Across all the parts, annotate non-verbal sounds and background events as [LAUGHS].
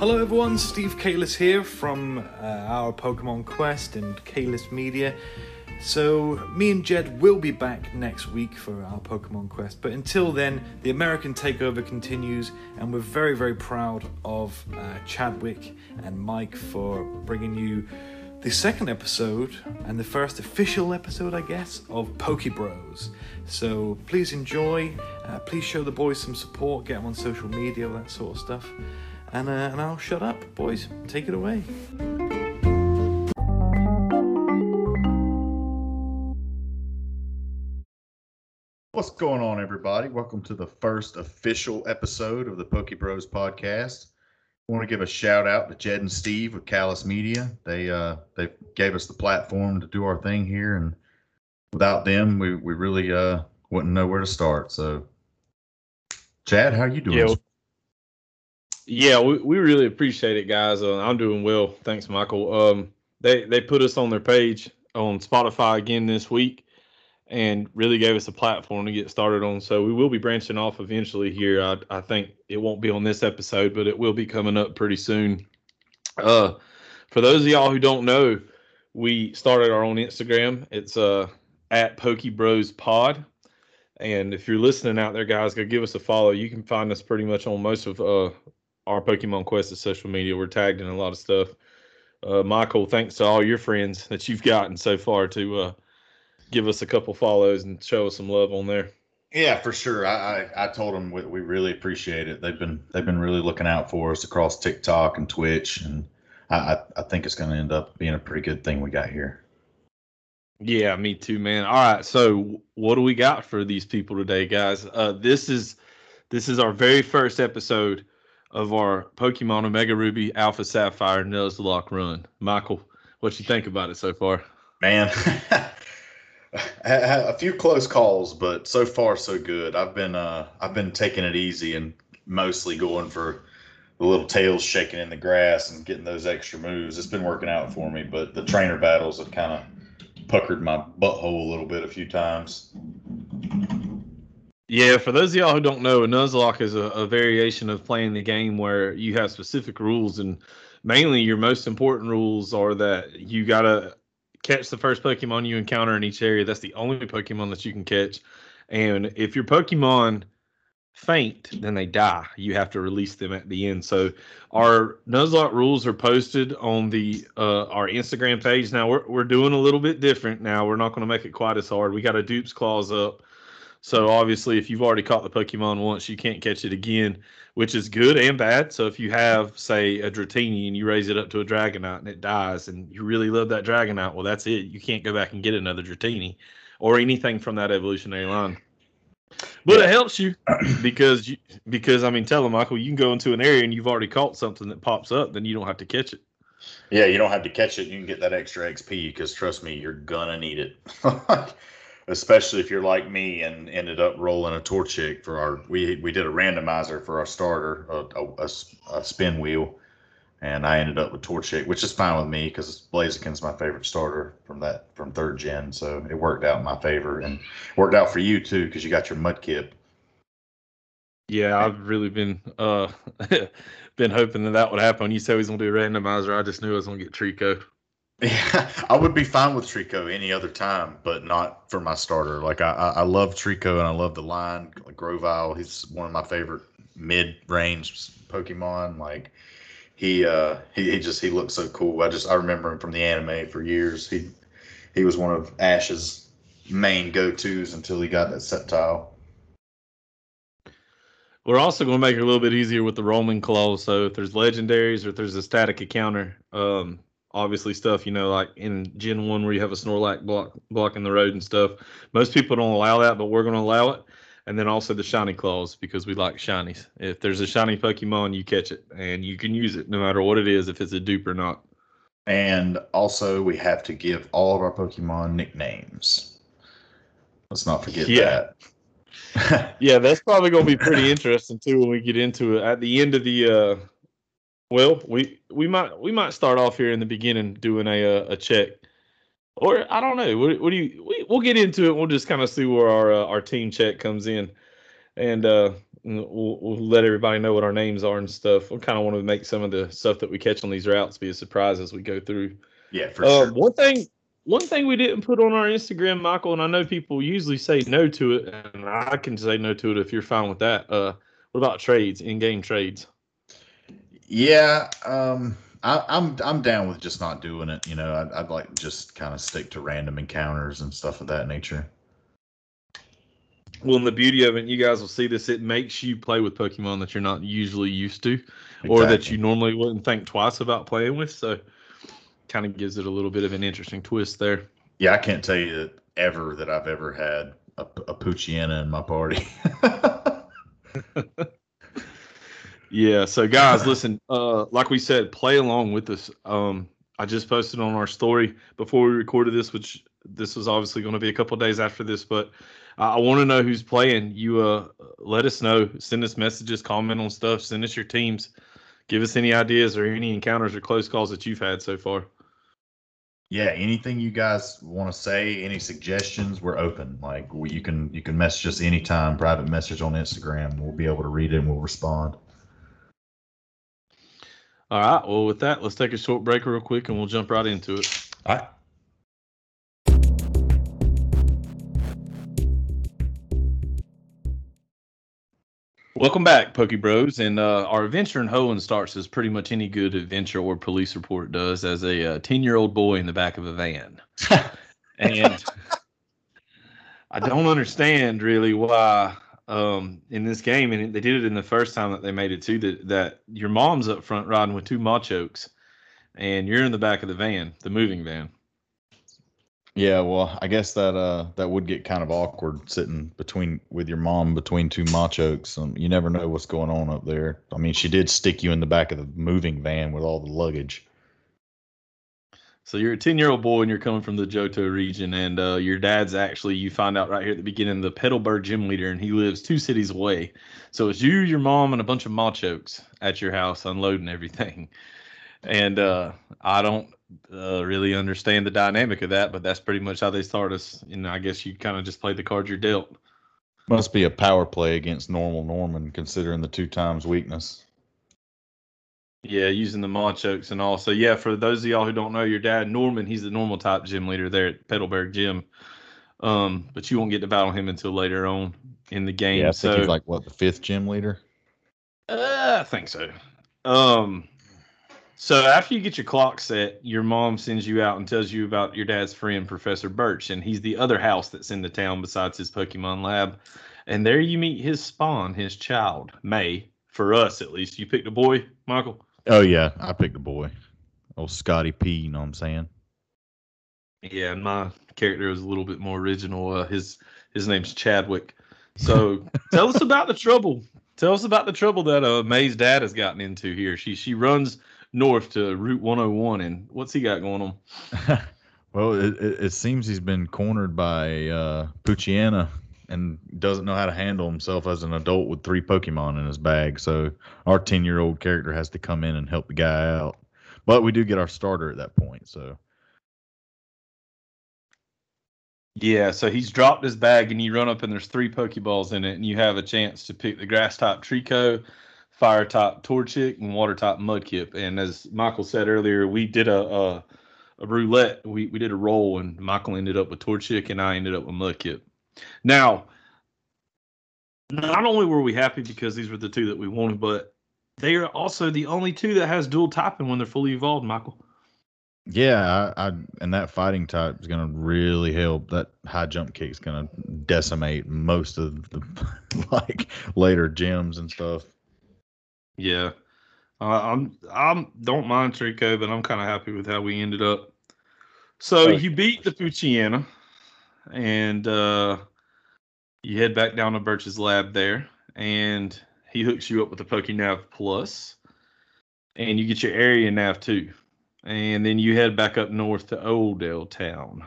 Hello everyone, Steve Kalis here from uh, our Pokemon Quest and Kalis Media. So, me and Jed will be back next week for our Pokemon Quest, but until then, the American takeover continues, and we're very, very proud of uh, Chadwick and Mike for bringing you the second episode and the first official episode, I guess, of Pokebros. So, please enjoy, uh, please show the boys some support, get them on social media, all that sort of stuff. And, uh, and I'll shut up, boys. Take it away. What's going on, everybody? Welcome to the first official episode of the Poke Bros podcast. I want to give a shout out to Jed and Steve with Kalis Media. They uh they gave us the platform to do our thing here, and without them, we we really uh wouldn't know where to start. So, Chad, how are you doing? Yeah, yeah, we, we really appreciate it, guys. Uh, I'm doing well, thanks, Michael. Um, they they put us on their page on Spotify again this week, and really gave us a platform to get started on. So we will be branching off eventually here. I, I think it won't be on this episode, but it will be coming up pretty soon. Uh, for those of y'all who don't know, we started our own Instagram. It's uh at Pokebros Pod. And if you're listening out there, guys, go give us a follow. You can find us pretty much on most of uh, our Pokemon Quest of social media. We're tagged in a lot of stuff. Uh, Michael, thanks to all your friends that you've gotten so far to uh, give us a couple follows and show us some love on there. Yeah, for sure. I I, I told them we, we really appreciate it. They've been they've been really looking out for us across TikTok and Twitch, and I I, I think it's going to end up being a pretty good thing we got here. Yeah, me too, man. All right, so what do we got for these people today, guys? Uh, this is this is our very first episode of our Pokemon Omega Ruby Alpha Sapphire Nuzlocke run. Michael, what you think about it so far? Man, [LAUGHS] a few close calls, but so far so good. I've been uh I've been taking it easy and mostly going for the little tails shaking in the grass and getting those extra moves. It's been working out for me, but the trainer battles have kind of puckered my butthole a little bit a few times. Yeah, for those of y'all who don't know, a Nuzlocke is a, a, variation of playing the game where you have specific rules, and mainly your most important rules are that you gotta catch the first Pokemon you encounter in each area. That's the only Pokemon that you can catch, and if your Pokemon faint, then they die. You have to release them at the end. So our Nuzlocke rules are posted on the uh, our Instagram page. Now we're we're doing a little bit different. Now we're not going to make it quite as hard. We got a dupes clause up so obviously, if you've already caught the Pokemon once, you can't catch it again, which is good and bad. So if you have, say, a Dratini and you raise it up to a Dragonite and it dies, and you really love that Dragonite, well, that's it. You can't go back and get another Dratini or anything from that evolutionary line. But yeah. it helps you [CLEARS THROAT] because you because I mean, tell them, Michael, you can go into an area and you've already caught something that pops up, then you don't have to catch it. Yeah, you don't have to catch it. You can get that extra XP because trust me, you're gonna need it. [LAUGHS] especially if you're like me and ended up rolling a Torchic for our we we did a randomizer for our starter a, a, a spin wheel. And I ended up with Torchic which is fine with me because Blaziken's my favorite starter from that from third gen. So it worked out in my favor and worked out for you too because you got your Mudkip yeah I've really been uh [LAUGHS] been hoping that that would happen. You said he's gonna do a randomizer. I just knew I was gonna get Treecko yeah, [LAUGHS] I would be fine with Treecko any other time, but not for my starter. Like I, I love Treecko and I love the line. Like Grovyle, he's one of my favorite mid-range Pokemon. Like he, uh, he, he just he looks so cool. I just I remember him from the anime for years. He, he was one of Ash's main go-tos until he got that Sceptile. We're also going to make it a little bit easier with the Roman clause. So if there's legendaries or if there's a static encounter, um, obviously stuff you know like in gen 1 where you have a snorlax block blocking the road and stuff. Most people don't allow that but we're going to allow it. And then also the shiny clause because we like shinies. If there's a shiny pokemon you catch it and you can use it no matter what it is if it's a dupe or not. And also we have to give all of our pokemon nicknames. Let's not forget yeah. that. Yeah that's probably going to be pretty [LAUGHS] interesting too when we get into it. At the end of the uh well, we we might we might start off here in the beginning doing a a, a check, or I don't know. What, what do you? We, we'll get into it. We'll just kind of see where our uh, our team check comes in, and uh, We'll, we'll let everybody know what our names are and stuff. We kind of want to make some of the stuff that we catch on these routes be a surprise as we go through. Yeah, for Uh, sure. One thing, one thing we didn't put on our Instagram, Michael, and I know people usually say no to it, and I can say no to it if you're fine with that. Uh, what about trades, in-game trades? Yeah, um, I, I'm I'm down with just not doing it. You know, I'd, I'd like to just kind of stick to random encounters and stuff of that nature. Well, and the beauty of it, you guys will see this. It makes you play with Pokemon that you're not usually used to, or that you normally wouldn't think twice about playing with. So, kind of gives it a little bit of an interesting twist there. Yeah, I can't tell you that ever that I've ever had a, a Poochyena in my party. [LAUGHS] [LAUGHS] Yeah. So guys, listen, uh, like we said, play along with us. Um, I just posted on our story before we recorded this, which this was obviously going to be a couple days after this, but I, I want to know who's playing. You uh, let us know. Send us messages, comment on stuff, send us your teams. Give us any ideas or any encounters or close calls that you've had so far. yeah, anything you guys want to say, any suggestions, we're open. Like you can you can message us anytime, private message on Instagram. We'll be able to read it and we'll respond. All right. Well, with that, let's take a short break real quick and we'll jump right into it. All right. Welcome back, Pokey Bros. And uh, our adventure in Hoenn starts as pretty much any good adventure or police report does as a 10 year old boy in the back of a van. [LAUGHS] and I don't understand really why um, in this game, and they did it in the first time that they made it too, that, that your mom's up front riding with two Machokes and you're in the back of the van, the moving van. Yeah, well, I guess that uh that would get kind of awkward sitting between with your mom between two machokes. Um, you never know what's going on up there. I mean, she did stick you in the back of the moving van with all the luggage. So you're a 10 year old boy and you're coming from the Johto region, and uh, your dad's actually, you find out right here at the beginning, the Petalburg gym leader, and he lives two cities away. So it's you, your mom, and a bunch of Machokes at your house unloading everything. And uh, I don't uh, really understand the dynamic of that, but that's pretty much how they start us. And I guess you kind of just play the cards you're dealt. Must be a power play against normal Norman, considering the two times weakness. Yeah, using the Machokes and all. So yeah, for those of y'all who don't know, your dad Norman, he's the normal type gym leader there at Petalburg Gym. Um, but you won't get to battle him until later on in the game. Yeah, I think so he's like what the fifth gym leader. uh, I think so. Um, so after you get your clock set, your mom sends you out and tells you about your dad's friend, Professor Birch, and he's the other house that's in the town besides his Pokemon lab. And there you meet his spawn, his child, May. For us, at least, you picked a boy, Michael. Oh yeah, I picked a boy. Oh Scotty P, you know what I'm saying? Yeah, and my character is a little bit more original. Uh, his his name's Chadwick. So [LAUGHS] tell us about the trouble. Tell us about the trouble that uh, May's dad has gotten into here. She she runs north to Route 101, and what's he got going on? [LAUGHS] well, it, it, it seems he's been cornered by uh, Poochyena and doesn't know how to handle himself as an adult with three Pokemon in his bag. So our 10 year old character has to come in and help the guy out. But we do get our starter at that point. So Yeah, so he's dropped his bag, and you run up, and there's three Pokeballs in it, and you have a chance to pick the grass type Treecko, fire type Torchic, and water type Mudkip. And as Michael said earlier, we did a, a a roulette. We we did a roll, and Michael ended up with Torchic, and I ended up with Mudkip. Now, not only were we happy because these were the two that we wanted, but they are also the only two that has dual typing when they're fully evolved. Michael. yeah, I, I and that fighting type is going to really help. That high jump kick is going to decimate most of the [LAUGHS] like later gems and stuff. Yeah, uh, I'm I'm don't mind Treecko, but I'm kind of happy with how we ended up. So Oh, you beat the Poochyena, and uh, you head back down to Birch's lab there, and he hooks you up with the PokeNav Plus, and you get your area nav too, and then you head back up north to Oldale Town.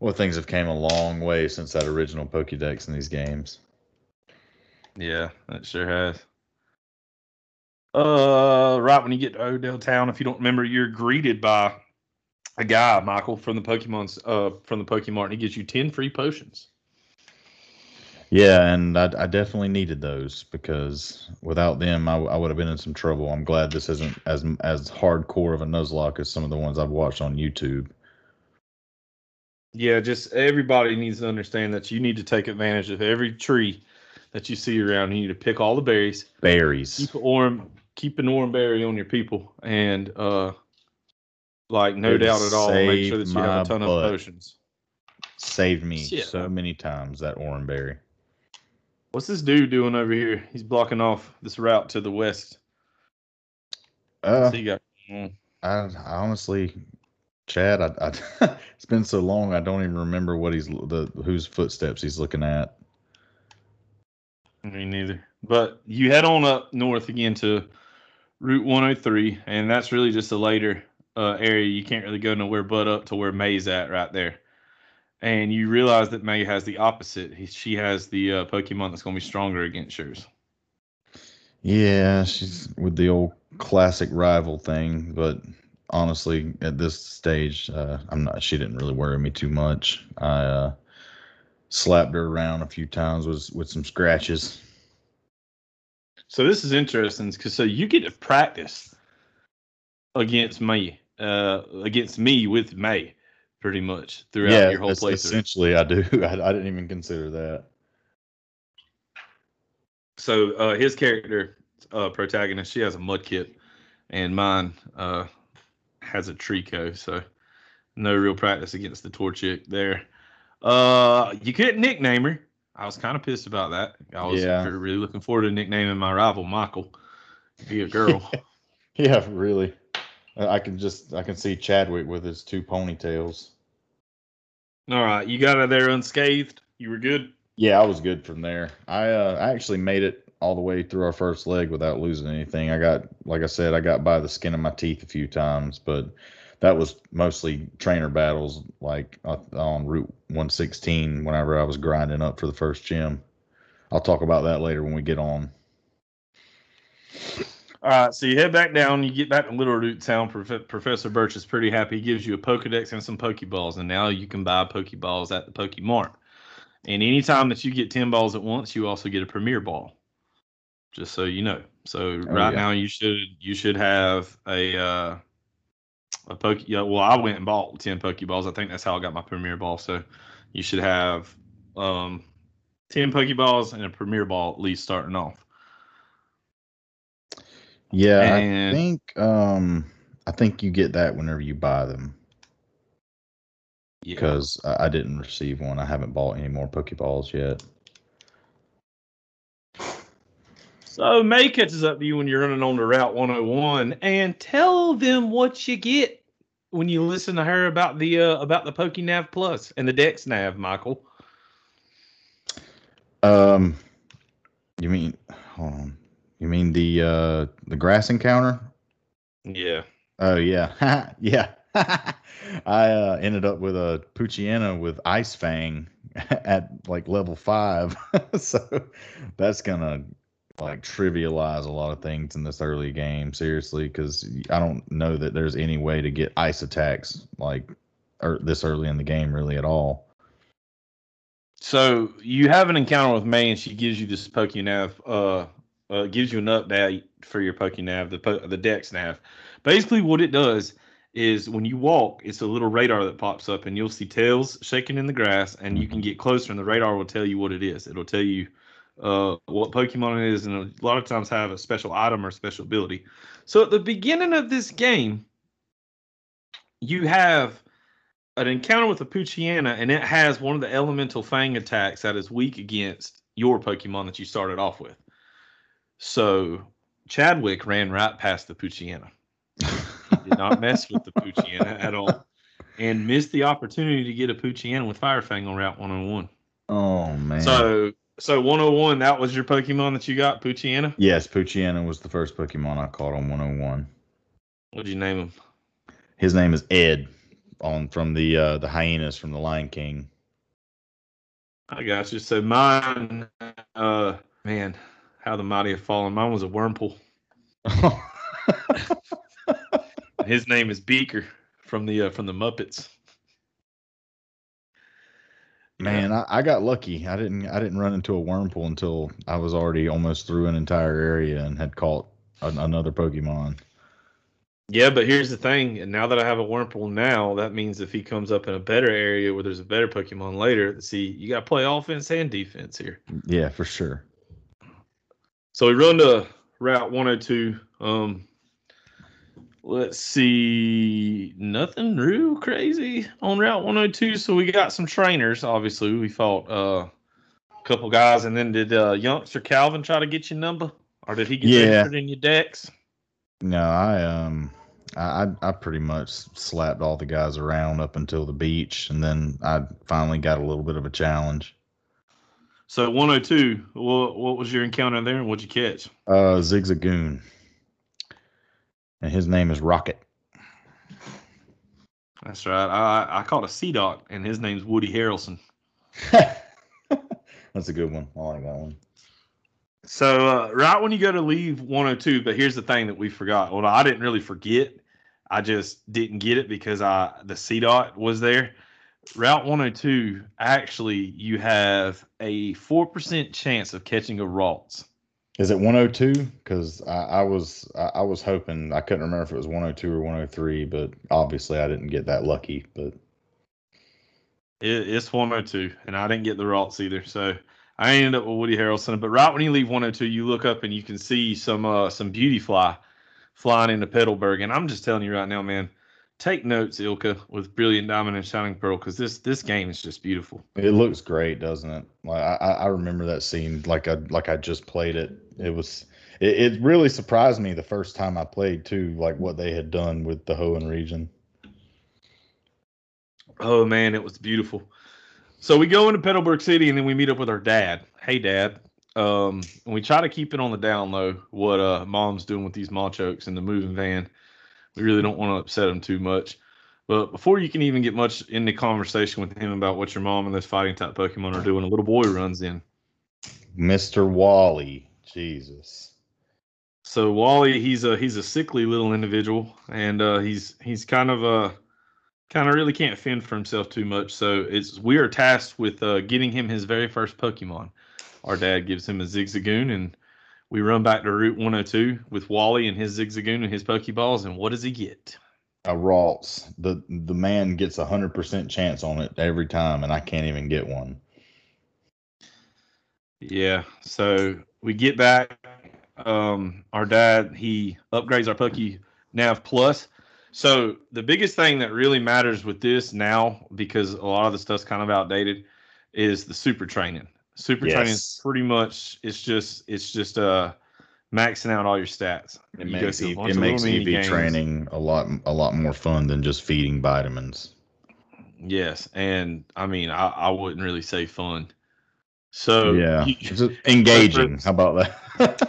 Well, things have came a long way since that original Pokédex in these games. Yeah, that sure has. Uh, right when you get to Oldale Town, if you don't remember, you're greeted by a guy, Michael, from the Pokemon's uh from the Pokemon, and he gives you ten free potions. Yeah, and I, I definitely needed those because without them, I, I would have been in some trouble. I'm glad this isn't as as hardcore of a nuzlocke as some of the ones I've watched on YouTube. Yeah, just everybody needs to understand that you need to take advantage of every tree that you see around. You need to pick all the berries. Berries. Keep an Oran, keep an Oran berry on your people, and uh, like no It'd doubt at all, make sure that you have a ton butt. of potions. Saved me Yeah. so many times that Oranberry. What's this dude doing over here? He's blocking off this route to the west. Uh, What's he got? going? I, I honestly, Chad, I, I, [LAUGHS] it's been so long I don't even remember what he's the whose footsteps he's looking at. Me neither. But you head on up north again to Route 103, and that's really just a later uh, area. You can't really go nowhere but up to where May's at right there. And you realize that May has the opposite. He, she has the uh, Pokemon that's going to be stronger against yours. Yeah, she's with the old classic rival thing, but honestly, at this stage, uh, I'm not. She didn't really worry me too much. I uh, slapped her around a few times with with some scratches. So this is interesting because so you get to practice against me, uh, against me with May, pretty much throughout yeah, your whole playthrough. essentially, I do. [LAUGHS] I, I didn't even consider that. So uh, his character, uh, protagonist, she has a mudkip, and mine uh, has a Treecko. So no real practice against the Torchic there. Uh, you couldn't nickname her. I was kind of pissed about that. I was Yeah. really looking forward to nicknaming my rival Michael. Be a girl. [LAUGHS] Yeah, really. I can just I can see Chadwick with his two ponytails. All right, you got out of there unscathed. You were good. Yeah, I was good from there. I uh, I actually made it all the way through our first leg without losing anything. I got, like I said, I got by the skin of my teeth a few times, but that was mostly trainer battles, like uh, on Route 116. Whenever I was grinding up for the first gym, I'll talk about that later when we get on. All right, so you head back down. You get back to Little Root Town. Prof- Professor Birch is pretty happy. He gives you a Pokedex and some Pokeballs, and now you can buy Pokeballs at the Pokemart. And anytime that you get ten balls at once, you also get a Premier Ball. Just so you know. So right yeah. now you should you should have a uh, a Poke. Yeah, well, I went and bought ten Pokeballs. I think that's how I got my Premier Ball. So you should have um, ten Pokeballs and a Premier Ball at least starting off. Yeah, I think um I think you get that whenever you buy them Yeah. because I, I didn't receive one. I haven't bought any more Pokeballs yet. So May catches up to you when you're running on the Route 101 and tell them what you get when you listen to her about the uh, about the PokeNav Plus and the Dex Nav, Michael. Um, you mean hold on? You mean the uh the grass encounter? Yeah. Oh yeah, [LAUGHS] yeah. [LAUGHS] I uh, ended up with a Poochyena with Ice Fang [LAUGHS] at like level five, so that's gonna like trivialize a lot of things in this early game. Seriously, because I don't know that there's any way to get ice attacks like or this early in the game really at all. So you have an encounter with May and she gives you this PokeNav, uh, uh gives you an update for your PokeNav, the po- the Dex Nav. Basically, what it does is when you walk, it's a little radar that pops up, and you'll see tails shaking in the grass, and you can get closer, and the radar will tell you what it is. It'll tell you uh, what Pokemon it is, and a lot of times have a special item or special ability. So at the beginning of this game, you have an encounter with a Poochyena, and it has one of the elemental fang attacks that is weak against your Pokemon that you started off with. So Chadwick ran right past the Poochyena. He did not mess with the Poochyena at all, and missed the opportunity to get a Poochyena with Fire Fang on Route 101. Oh man. So, so 101, that was your Pokemon that you got, Poochyena. yes, Poochyena was the first Pokemon I caught on 101. What'd you name him? His name is Ed, on from the uh, the hyenas from the Lion King. I got you. So mine, uh, man, how the mighty have fallen. Mine was a Wurmple. [LAUGHS] His name is Beaker from the uh, from the Muppets. Man, I, I got lucky. I didn't I didn't run into a Wurmple until I was already almost through an entire area and had caught an, another Pokemon. Yeah, but here's the thing. And now that I have a Wurmple now, that means if he comes up in a better area where there's a better Pokemon later, see, you got to play offense and defense here. Yeah, for sure. So we run to Route 102. Um, let's see, nothing real crazy on Route 102. So we got some trainers. Obviously, we fought uh, a couple guys, and then did uh, youngster Calvin try to get your number, or did he get Yeah. registered in your decks? No, I um I I I pretty much slapped all the guys around up until the beach and then I finally got a little bit of a challenge. So 102, what, what was your encounter there, and what'd you catch? Uh Zigzagoon. And his name is Rocket. That's right. I I caught a Seedot, and his name's Woody Harrelson. [LAUGHS] That's a good one. I like that one. So uh, right when you go to leave 102, but here's the thing that we forgot. Well, I didn't really forget. I just didn't get it because I the Seedot was there. Route 102, actually, you have a four percent chance of catching a Ralts. Is it 102? Because I, I was I, I was hoping I couldn't remember if it was 102 or 103, but obviously I didn't get that lucky. But It, it's 102, and I didn't get the Ralts either. So I ended up with Woody Harrelson. But right when you leave 102, you look up and you can see some uh, some Beautifly flying into Petalburg. And I'm just telling you right now, man, take notes, ILCA, with Brilliant Diamond and Shining Pearl, because this this game is just beautiful. It looks great, doesn't it? Like I, I I remember that scene like I like I just played it. It was it, it really surprised me the first time I played too, like what they had done with the Hoenn region. Oh man, it was beautiful. So we go into Petalburg City and then we meet up with our dad. Hey dad. Um, and we try to keep it on the down low what uh mom's doing with these Machokes in the moving van. We really don't want to upset him too much. But before you can even get much into conversation with him about what your mom and those fighting type Pokemon are doing, a little boy runs in. Mr. Wally. Jesus. So Wally, he's a he's a sickly little individual, and uh, he's he's kind of uh kind of really can't fend for himself too much. So it's we are tasked with uh, getting him his very first Pokemon. Our dad gives him a Zigzagoon, and we run back to Route 102 with Wally and his Zigzagoon and his Pokeballs. And what does he get? A Ralts. The the man gets a hundred percent chance on it every time, and I can't even get one. Yeah. So we get back. Um, our dad he upgrades our Poke Nav Plus. So the biggest thing that really matters with this now, because a lot of the stuff's kind of outdated, is the super training. Super training is pretty much it's just it's just uh maxing out all your stats. It You makes EV, it makes EV games. training a lot a lot more fun than just feeding vitamins. Yes, and I mean I, I wouldn't really say fun. So yeah, you- engaging. [LAUGHS] How about that?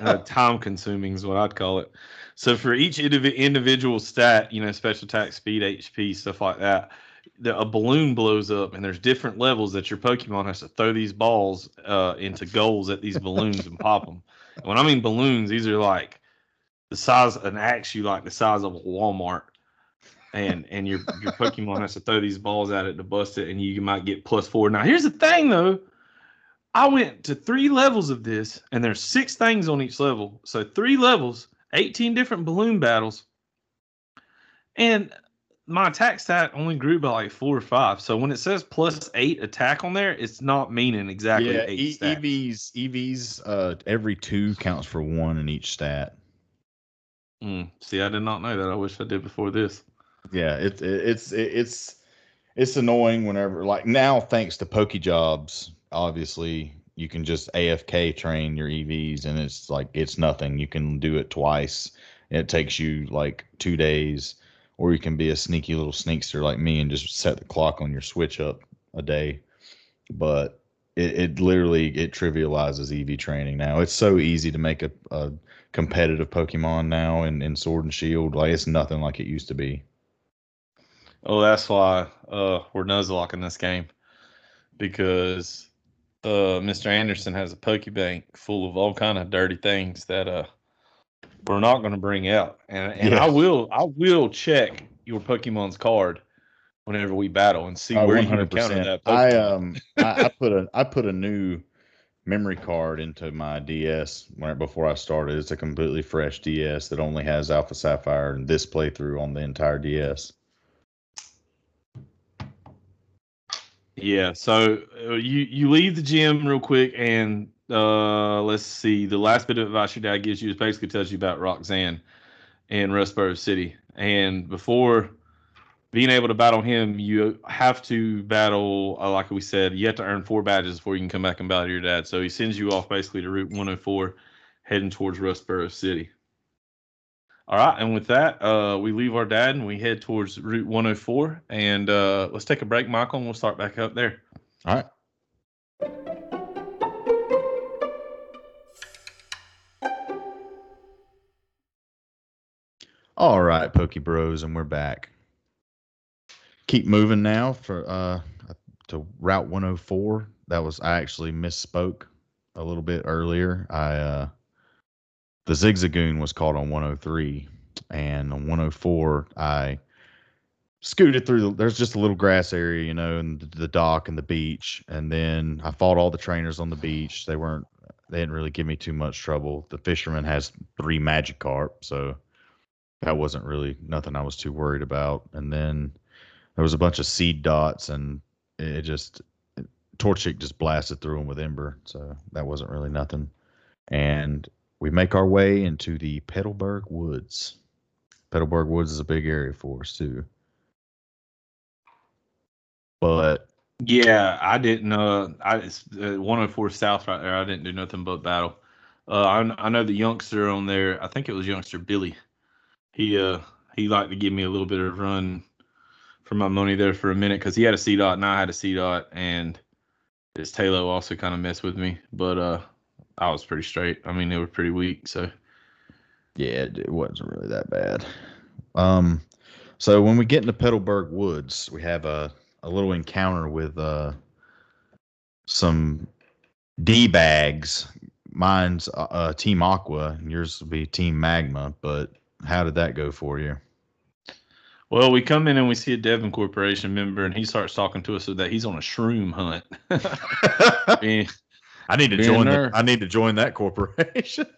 uh, time consuming is what I'd call it. So for each indiv- individual stat, you know, special attack, speed, HP, stuff like that, the, a balloon blows up, and there's different levels that your Pokemon has to throw these balls uh, into goals at these balloons and pop them. And when I mean balloons, these are like the size an axe you like the size of a Walmart. And and your your Pokemon has to throw these balls at it to bust it, and you might get plus four. Now here's the thing though, I went to three levels of this, and there's six things on each level. So three levels, 18 different balloon battles. And my attack stat only grew by like four or five. So when it says plus eight attack on there, it's not meaning exactly yeah, eight e-. EVs EVs uh every two counts for one in each stat. Mm, see, I did not know that. I wish I did before this. Yeah, it, it it's it, it's it's annoying whenever like now thanks to Pokejobs, obviously you can just AFK train your EVs and it's like it's nothing. You can do it twice. It takes you like two days, or you can be a sneaky little sneakster like me and just set the clock on your switch up a day. But it, it literally it trivializes EV training now. It's so easy to make a, a competitive Pokemon now in, in Sword and Shield. Like it's nothing like it used to be. Oh, that's why uh, we're Nuzlocke in this game because uh, Mr. Anderson has a Pokebank full of all kind of dirty things that uh, we're not going to bring out, and and I will I will check your Pokemon's card whenever we battle and see Oh, where you 100%. encounter that. I um I, I put a I put a new memory card into my DS when before I started. It's a completely fresh DS that only has Alpha Sapphire and this playthrough on the entire DS. Yeah, so uh, you you leave the gym real quick, and uh, let's see. The last bit of advice your dad gives you is basically tells you about Roxanne in Rustboro City, and before being able to battle him, you have to battle. Uh, like we said, you have to earn four badges before you can come back and battle your dad. So he sends you off basically to Route 104, heading towards Rustboro City. All right, and with that, uh, we leave our dad and we head towards Route 104. And uh, let's take a break, Michael, and we'll start back up there. All right. All right, Pokey Bros, and we're back. Keep moving now for uh to Route 104. That was I actually misspoke a little bit earlier. I uh the Zigzagoon was caught on 103, and on 104 I scooted through the, there's just a little grass area you know and the, dock and the beach and then i fought all the trainers on the beach they weren't they didn't really give me too much trouble the fisherman has three magic magikarp so that wasn't really nothing i was too worried about and then there was a bunch of seed dots and it just torchic just blasted through them with ember so that wasn't really nothing and we make our way into the petalburg woods petalburg woods is a big area for us too but Yeah, I didn't. Uh, I uh, 104 South right there. I didn't do nothing but battle. Uh, I, I know the youngster on there. I think it was youngster Billy. He uh he liked to give me a little bit of run for my money there for a minute because he had a Seedot and I had a Seedot and his Taillow also kind of messed with me, but uh I was pretty straight. I mean they were pretty weak, so yeah, it wasn't really that bad. Um, so when we get into Petalburg Woods, we have a a little encounter with uh some d bags. Mine's uh, uh, Team Aqua, and yours will be Team Magma. But how did that go for you? Well, we come in and we see a Devon Corporation member, and he starts talking to us so that he's on a shroom hunt. [LAUGHS] Being- I need to join. The. I need to join that corporation. [LAUGHS]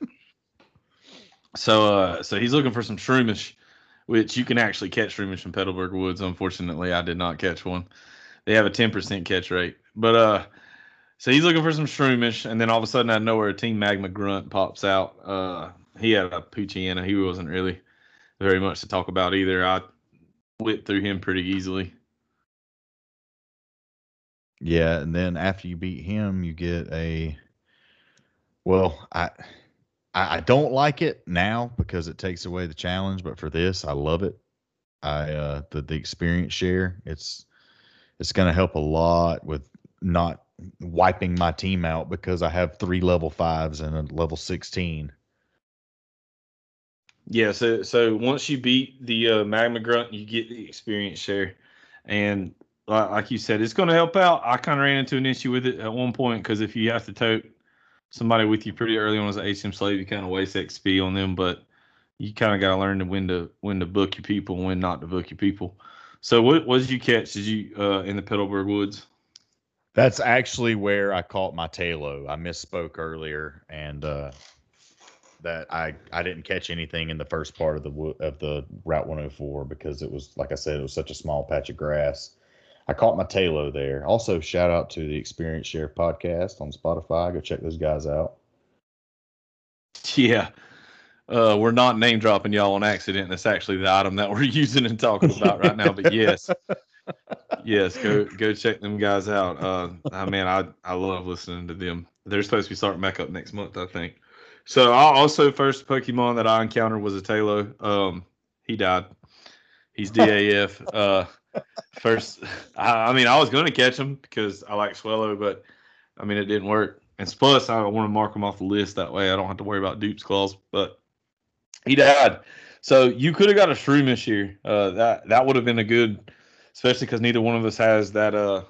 So, uh, so he's looking for some shroomish, which you can actually catch shroomish in Petalburg Woods. Unfortunately, I did not catch one. They have a ten percent catch rate, but uh, so he's looking for some shroomish, and then all of a sudden, out of nowhere, a Team Magma grunt pops out. Uh, he had a Poochyena. He wasn't really very much to talk about either. I whipped through him pretty easily. Yeah, and then after you beat him, you get a. Well, I, I I don't like it now because it takes away the challenge, but for this, I love it. I uh the the experience share. It's it's going to help a lot with not wiping my team out because I have three level fives and a level sixteen. Yeah, so so once you beat the uh, magma grunt, you get the experience share, and like, like you said, it's going to help out. I kind of ran into an issue with it at one point because if you have to tote somebody with you pretty early on as an HM slave, you kind of waste XP on them. But you kind of got to learn to when to when to book your people and when not to book your people. So what what did you catch? Did you uh, in the Petalburg Woods? That's actually where I caught my Taillow. I misspoke earlier, and uh, that I I didn't catch anything in the first part of the of the Route 104 because it was like I said, it was such a small patch of grass. I caught my Taillow there. Also, shout out to the Experience Share podcast on Spotify. Go check those guys out. [LAUGHS] Yeah. Uh, we're not name dropping y'all on accident. That's actually the item that [LAUGHS] we're using and talking about right now. But yes, [LAUGHS] yes, go go check them guys out. Uh, I mean, I I love listening to them. They're supposed to be starting back up next month, I think. So I also first Pokemon that I encountered was a Taillow. Um, he died. He's [LAUGHS] DAF. uh, first, I, I mean, I was going to catch him because I like Swellow, but I mean, it didn't work. And plus, I want to mark him off the list that way I don't have to worry about dupes clause. But he died. So you could have got a Shroomish here. Uh, that that would have been a good, especially because neither one of us has that. Uh,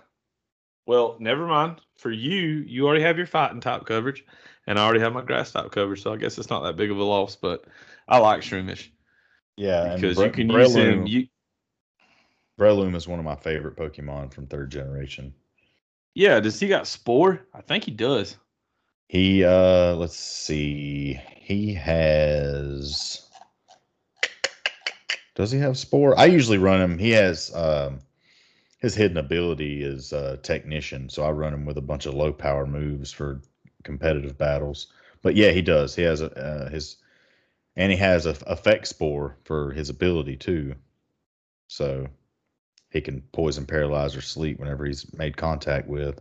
well, never mind. For you, you already have your fighting type coverage, and I already have my grass type coverage. So I guess it's not that big of a loss. But I like Shroomish Yeah, because Bre- you can use him. Breloom- You, Breloom is one of my favorite Pokemon from third generation. Yeah, does he got Spore? I think he does. He uh let's see. He has Does he have Spore? I usually run him. He has um his hidden ability is uh technician, so I run him with a bunch of low power moves for competitive battles. But yeah, he does. He has a uh, his and he has a effect spore for his ability too. So he can poison, paralyze, or sleep whenever he's made contact with.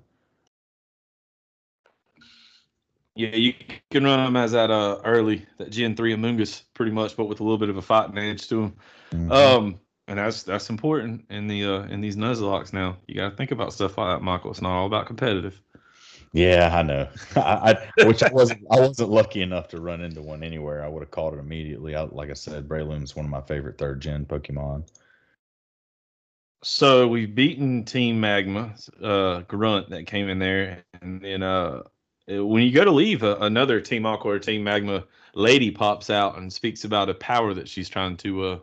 Yeah, you can run him as that uh early that Gen three Amoonguss pretty much, but with a little bit of a fighting edge to him. Mhm. Um, and that's that's important in the uh in these Nuzlocks now. You got to think about stuff like that, Michael. It's not all about competitive. Yeah, I know. [LAUGHS] I, I which I wasn't I wasn't lucky enough to run into one anywhere. I would have caught it immediately. I, like I said, Breloom's one of my favorite third gen Pokemon. So we've beaten Team Magma, uh, Grunt that came in there, and then uh, when you go to leave, uh, another Team Aqua or Team Magma lady pops out and speaks about a power that she's trying to uh,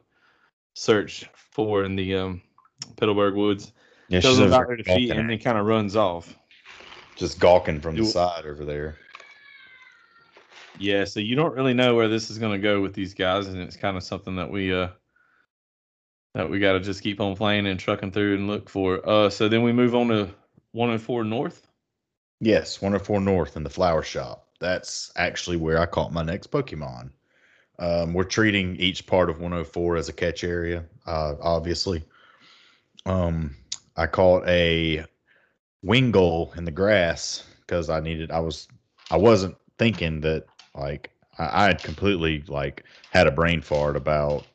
search for in the um, Woods. Yeah, Tells them about her defeat, and then kind of runs off. Just gawking from the side over there. Yeah, so you don't really know where this is going to go with these guys, and it's kind of something that we uh that we got to just keep on playing and trucking through and look for. Uh, so then we move on to 104 North. Yes, 104 North in the flower shop. That's actually where I caught my next Pokemon. Um, we're treating each part of 104 as a catch area, uh, obviously. Um, I caught a Wingull in the grass because I needed. I was. I wasn't thinking that like I, I had completely like had a brain fart about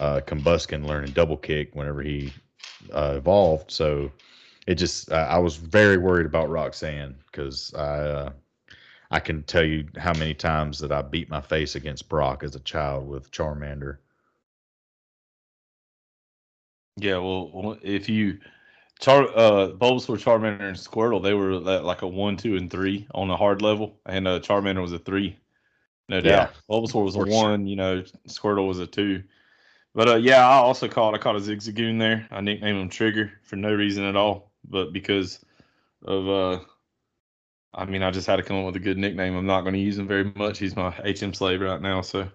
uh, Combusken learning double kick whenever he uh, evolved. So it just uh, I was very worried about Roxanne because I uh, I can tell you how many times that I beat my face against Brock as a child with Charmander. Yeah, well, if you Char uh Bulbasaur, Charmander, and Squirtle, they were like a one, two, and three on a hard level, and uh, Charmander was a three, no doubt. Bulbasaur was a for sure. one, you know, Squirtle was a two. But uh, yeah, I also caught I caught a Zigzagoon there. I nicknamed him Trigger for no reason at all, but because of uh, I mean, I just had to come up with a good nickname. I'm not going to use him very much. He's my HM slave right now, so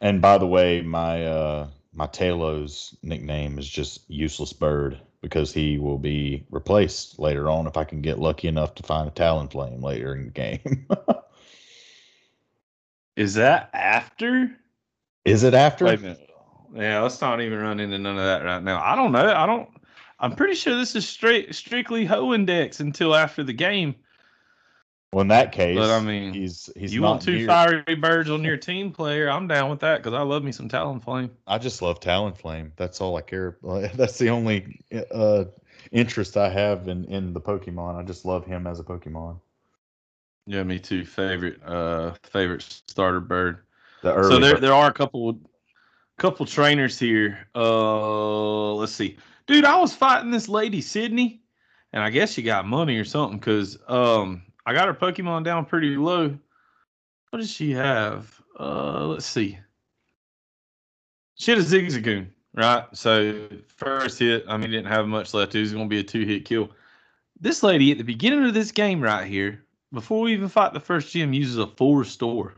And by the way, my uh, my Taillow's nickname is just Useless Bird because he will be replaced later on if I can get lucky enough to find a Talonflame later in the game. [LAUGHS] is that after? is it after? Wait a minute. Yeah, let's not even run into none of that right now. I don't know. I don't. I'm pretty sure this is straight strictly Hoenn Dex until after the game. Well, in that case, But I mean, he's he's you want two here. fiery birds on your team player? I'm down with that because I love me some Talonflame. I just love Talonflame. That's all I care. [LAUGHS] That's the only uh, interest I have in in the Pokemon. I just love him as a Pokemon. Yeah, me too. Favorite uh favorite starter bird. The early so there ver- there are a couple couple trainers here. Uh let's see. Dude, I was fighting this lady Sydney, and I guess she got money or something because um I got her Pokemon down pretty low. What does she have? Uh let's see. She had a Zigzagoon, right? So first hit, I mean, didn't have much left. It was gonna be a two hit kill. This lady at the beginning of this game right here, before we even fight the first gym, uses a full restore.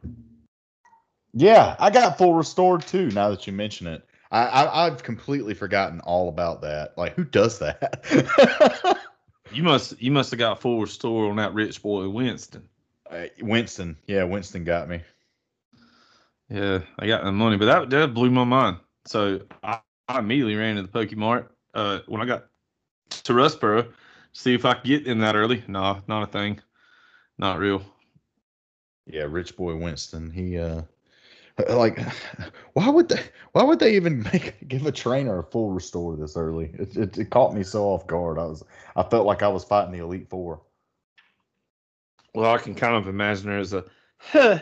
yeah, I got full restored too. Now that you mention it, I, I I've completely forgotten all about that. Like, who does that? [LAUGHS] You must you must have got full restore on that rich boy Winston. Uh, Winston, yeah, Winston got me. Yeah, I got the money, but that that blew my mind. So I, I immediately ran to the Pokemart. Uh, when I got to Rustboro, see if I could get in that early. No, not a thing. Not real. Yeah, Rich Boy Winston. He uh like why would they why would they even [LAUGHS] make give a trainer a full restore this early? It, it it caught me so off guard. I was I felt like I was fighting the Elite Four. Well, I can kind of imagine her as a, huh,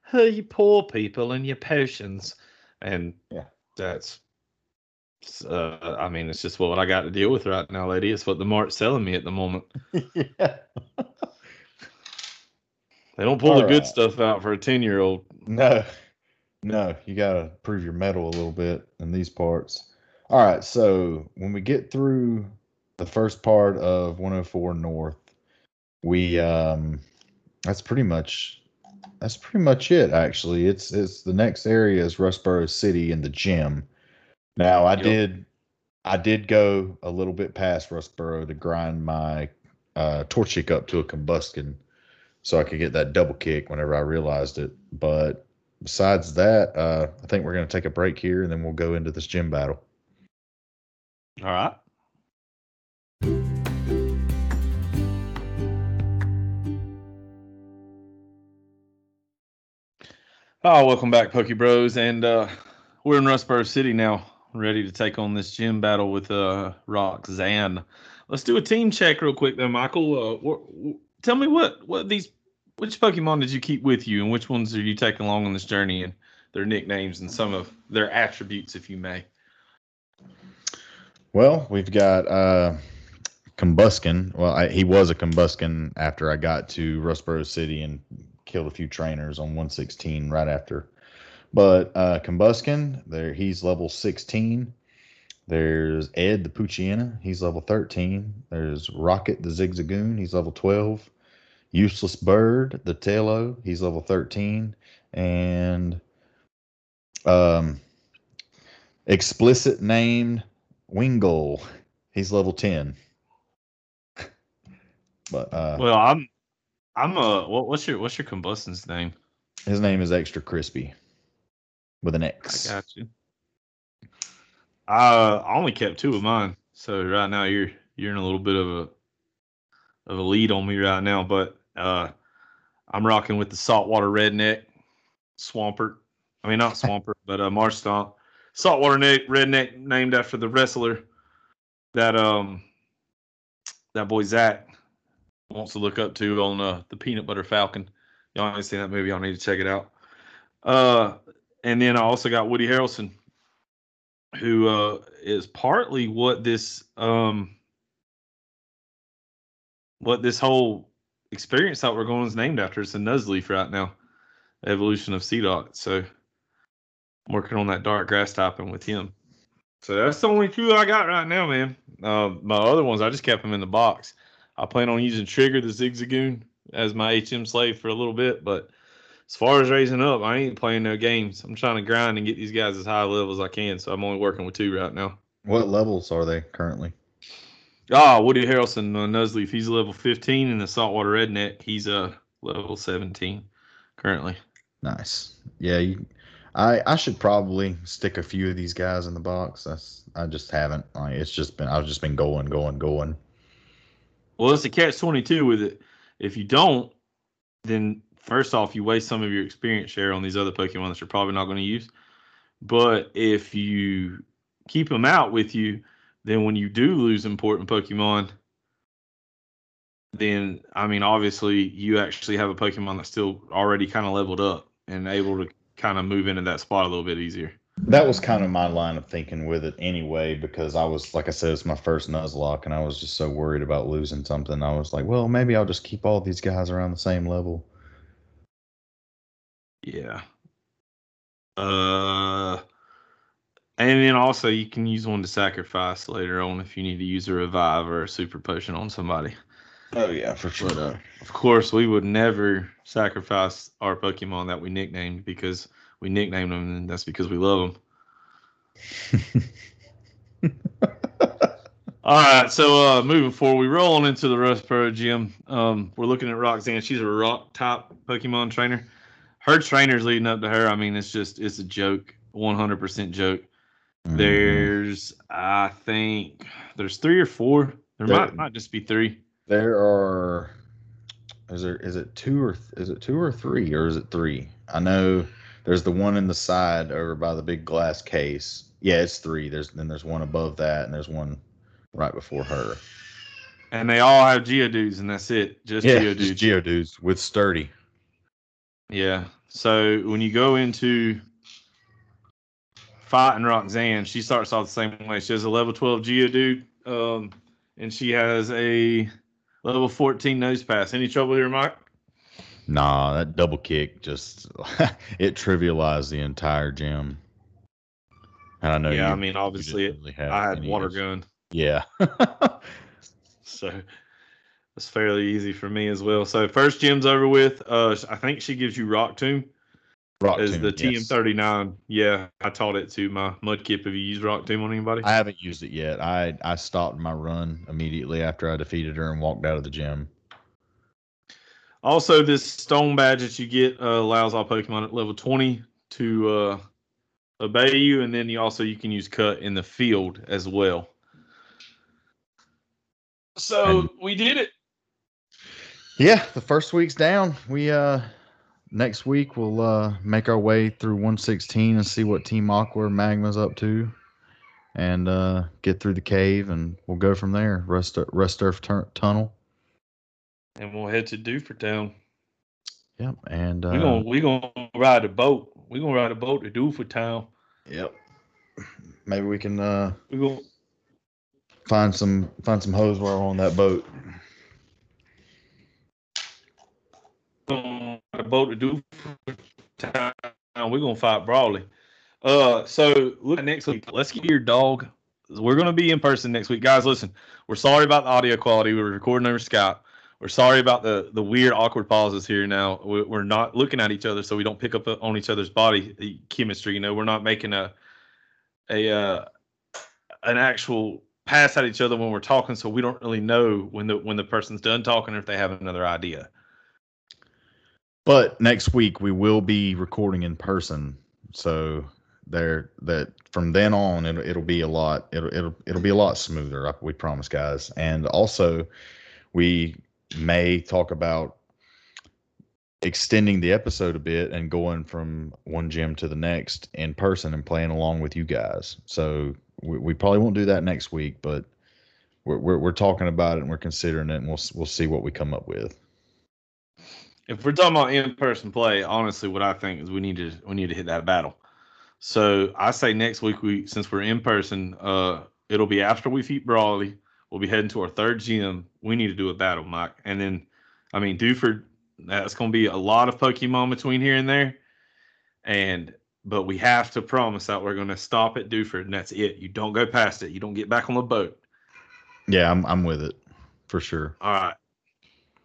huh, you poor people and your potions, and Yeah. that's. Uh, I mean, it's just what I got to deal with right now, lady. It's what the mart's selling me at the moment. [LAUGHS] yeah. They don't pull the good stuff out for a ten-year-old. No. No, you gotta prove your metal a little bit in these parts. All right, so when we get through the first part of 104 North, we um that's pretty much that's pretty much it actually. It's it's the next area is Rustboro City and the gym. Now I Yep. did I did go a little bit past Rustboro to grind my uh Torchic up to a Combusken so I could get that double kick whenever I realized it. But besides that, uh I think we're gonna take a break here and then we'll go into this gym battle. All right. Oh, welcome back, Pokey Bros, and uh, we're in Rustboro City now, ready to take on this gym battle with uh, Roxanne. Let's do a team check real quick, though, Michael. Uh, wh- wh- tell me what what these which Pokemon did you keep with you, and which ones are you taking along on this journey, and their nicknames and some of their attributes, if you may. Well, we've got uh Combusken. Well, I, he was a Combusken after I got to Rustboro City and killed a few trainers on 116 right after. But uh Combusken, there he's level 16. There's Ed the Poochyena, he's level 13. There's Rocket the Zigzagoon, he's level 12. Useless Bird, the Taillow, he's level 13. And um explicit named Wingull, he's level 10. [LAUGHS] But uh Well, I'm I'm a what, what's your what's your Combusken's name? his name is Extra Crispy with an X. I got you. I only kept two of mine, so right now you're you're in a little bit of a of a lead on me right now. But uh, I'm rocking with the saltwater redneck swampert. I mean not [LAUGHS] swampert, but uh, Marshtomp saltwater neck redneck named after the wrestler that um that boy Zach wants to look up to on uh, the Peanut Butter Falcon. Y'all haven't seen that movie? Y'all need to check it out. Uh, and then I also got Woody Harrelson, who uh, is partly what this um, what this whole experience that we're going is named after. It's a Nuzleaf right now, evolution of Seedot. So I'm working on that dark grass typing with him. So that's the only two I got right now, man. Uh, my other ones, I just kept them in the box. I plan on using Trigger the Zigzagoon as my HM slave for a little bit, but as far as raising up, I ain't playing no games. I'm trying to grind and get these guys as high level as I can. So I'm only working with two right now. What levels are they currently? Ah, Woody Harrelson, uh, Nuzleaf, he's level 15, and the Saltwater Redneck, he's uh level 17 currently. Nice. Yeah, you, I I should probably stick a few of these guys in the box. That's I just haven't. Like it's just been I've just been going, going, going. Well, it's a catch 22 with it. If you don't, then first off, you waste some of your experience share on these other Pokemon that you're probably not going to use. But if you keep them out with you, then when you do lose important Pokemon, then I mean, obviously, you actually have a Pokemon that's still already kind of leveled up and able to kind of move into that spot a little bit easier. That was kind of my line of thinking with it anyway, because I was like I said, it's my first Nuzlocke, and I was just so worried about losing something. I was like, well, maybe I'll just keep all these guys around the same level. Yeah. Uh, and then also you can use one to sacrifice later on if you need to use a revive or a super potion on somebody. Oh yeah, for But uh, of course, we would never sacrifice our Pokemon that we nicknamed because we nicknamed them, and that's because we love them. [LAUGHS] All right, so uh, moving forward, we roll on into the Rustboro gym. Um, we're looking at Roxanne. She's a rock type Pokemon trainer. Her trainers leading up to her, I mean, it's just it's a joke, 100% joke. Mhm. There's, I think, there's three or four. There There- might might just be three. There are. Is there? Is it two or is it two or three or is it three? I know there's the one in the side over by the big glass case. Yeah, it's three. There's then there's one above that and there's one right before her. And they all have Geodudes, and that's it. Just yeah, Geodudes. just Geodudes with sturdy. Yeah. So when you go into fighting Roxanne, she starts off the same way. She has a level 12 Geodude, um, and she has a level 14 Nosepass. Any trouble here, Mike? Nah, that double kick just [LAUGHS] it trivialized the entire gym. And I know. yeah, you- I mean, obviously, didn't really I had water gun, Yeah. [LAUGHS] so it's fairly easy for me as well. So first gym's over with. Uh, I think she gives you Rock Tomb Rock as Tomb, the. TM39. Yeah, I taught it to my Mudkip. Have you used Rock Tomb on anybody? I haven't used it yet. I I stopped my run immediately after I defeated her and walked out of the gym. Also, this stone badge that you get uh, allows all Pokemon at level 20 to uh, obey you, and then you also you can use cut in the field as well. So And- we did it. Yeah, the first week's down. We uh next week we'll uh make our way through 116 and see what Team Aqua or Magma's up to, and uh get through the cave and we'll go from there. Rest Rusturf tur- Tunnel. And we'll head to Dewford Town. Yep, and uh, We're gonna we gonna ride a boat. We're gonna ride a boat to Dewford Town. yep. Maybe we can uh We're gonna find some find some hose while we're on that boat. on a boat to do town. We're gonna fight Brawly. Uh, so look next week. Let's get your dog. We're gonna be in person next week, guys. Listen, we're sorry about the audio quality. We were recording over Skype. We're sorry about the the weird awkward pauses here. Now We- we're not looking at each other, so we don't pick up on each other's body chemistry. You know, we're not making a a uh, an actual pass at each other when we're talking, so we don't really know when the when the person's done talking or if they have another idea. But next week we will be recording in person, so there that from then on it'll, it'll be a lot it'll it'll it'll be a lot smoother. We promise, guys. And also, we may talk about extending the episode a bit and going from one gym to the next in person and playing along with you guys. So we, we probably won't do that next week, but we're, we're we're talking about it and we're considering it, and we'll we'll see what we come up with. If we're talking about in-person play, honestly, what I think is we need to we need to hit that battle. So I say next week we since we're in person, uh, it'll be after we feed Brawly. We'll be heading to our third gym. We need to do a battle, Mike, and then I mean Dewford. That's going to be a lot of Pokemon between here and there, and but we have to promise that we're going to stop at Dewford, and that's it. You don't go past it. You don't get back on the boat. Yeah, I'm I'm with it for sure. All right.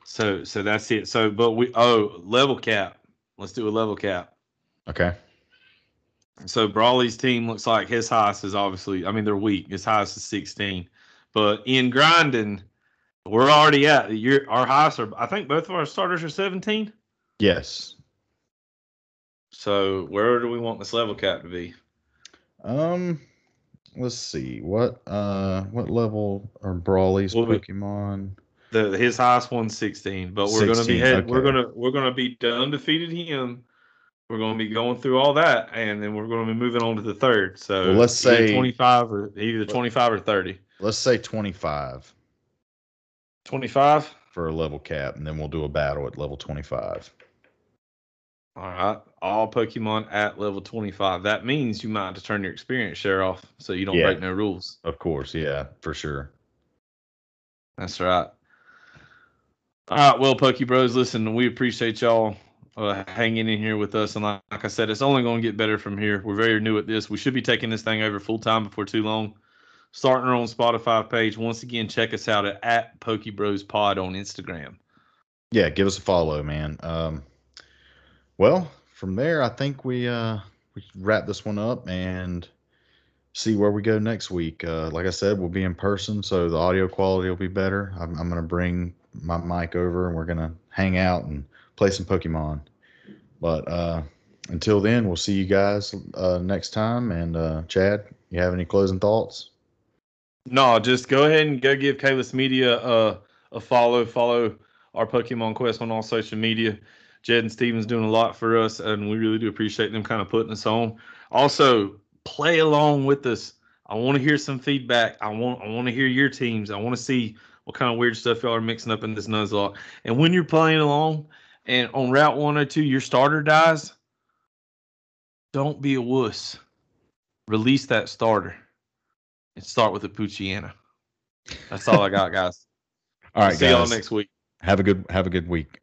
So so that's it. So but we oh level cap. Let's do a level cap. Okay. So Brawly's team looks like his highest is obviously I mean they're weak. His highest is 16. But in grinding, we're already at your our highest are I think both of our starters are 17. Yes. So where do we want this level cap to be? Um, let's see what uh what level are Brawly's Well, we- Pokemon? The his highest one sixteen, but we're gonna be 16, head, we're gonna we're gonna be done defeated him. We're gonna be going through all that, and then we're gonna be moving on to the third. So Well, let's say- 25 or either 25 or 30. Let's say 25 25. for a level cap, and then we'll do a battle at level 25. All right, all Pokemon at level 25. That means you might have to turn your experience share off so you don't Yeah. break no rules. Of course, yeah, for sure. That's right. All right, well, Pokey Bros, listen, we appreciate y'all uh, hanging in here with us. And like, like I said, it's only going to get better from here. We're very new at this. We should be taking this thing over full time before too long. Starting our own Spotify page. Once again, check us out at, at Pokey Bros Pod on Instagram. Yeah, give us a follow, man. Um, well, from there, I think we uh we wrap this one up and see where we go next week. Uh, like I said, we'll be in person, so the audio quality will be better. I'm, I'm gonna bring my mic over and we're gonna hang out and play some Pokemon. But uh, until then, we'll see you guys uh, next time. And uh, Chad, you have any closing thoughts? No, just go ahead and go give Kalis Media a, a follow. Follow our Pokemon Quest on all social media. Jed and Steven's doing a lot for us, and we really do appreciate them kind of putting us on. Also, play along with us. I want to hear some feedback. I want I want to hear your teams. I want to see what kind of weird stuff y'all are mixing up in this Nuzlocke. And when you're playing along and on Route 102 your starter dies, don't be a wuss. Release that starter and start with a Poochyena. That's all I got, guys. [LAUGHS] All right, See y'all next week. Have a good have a good week.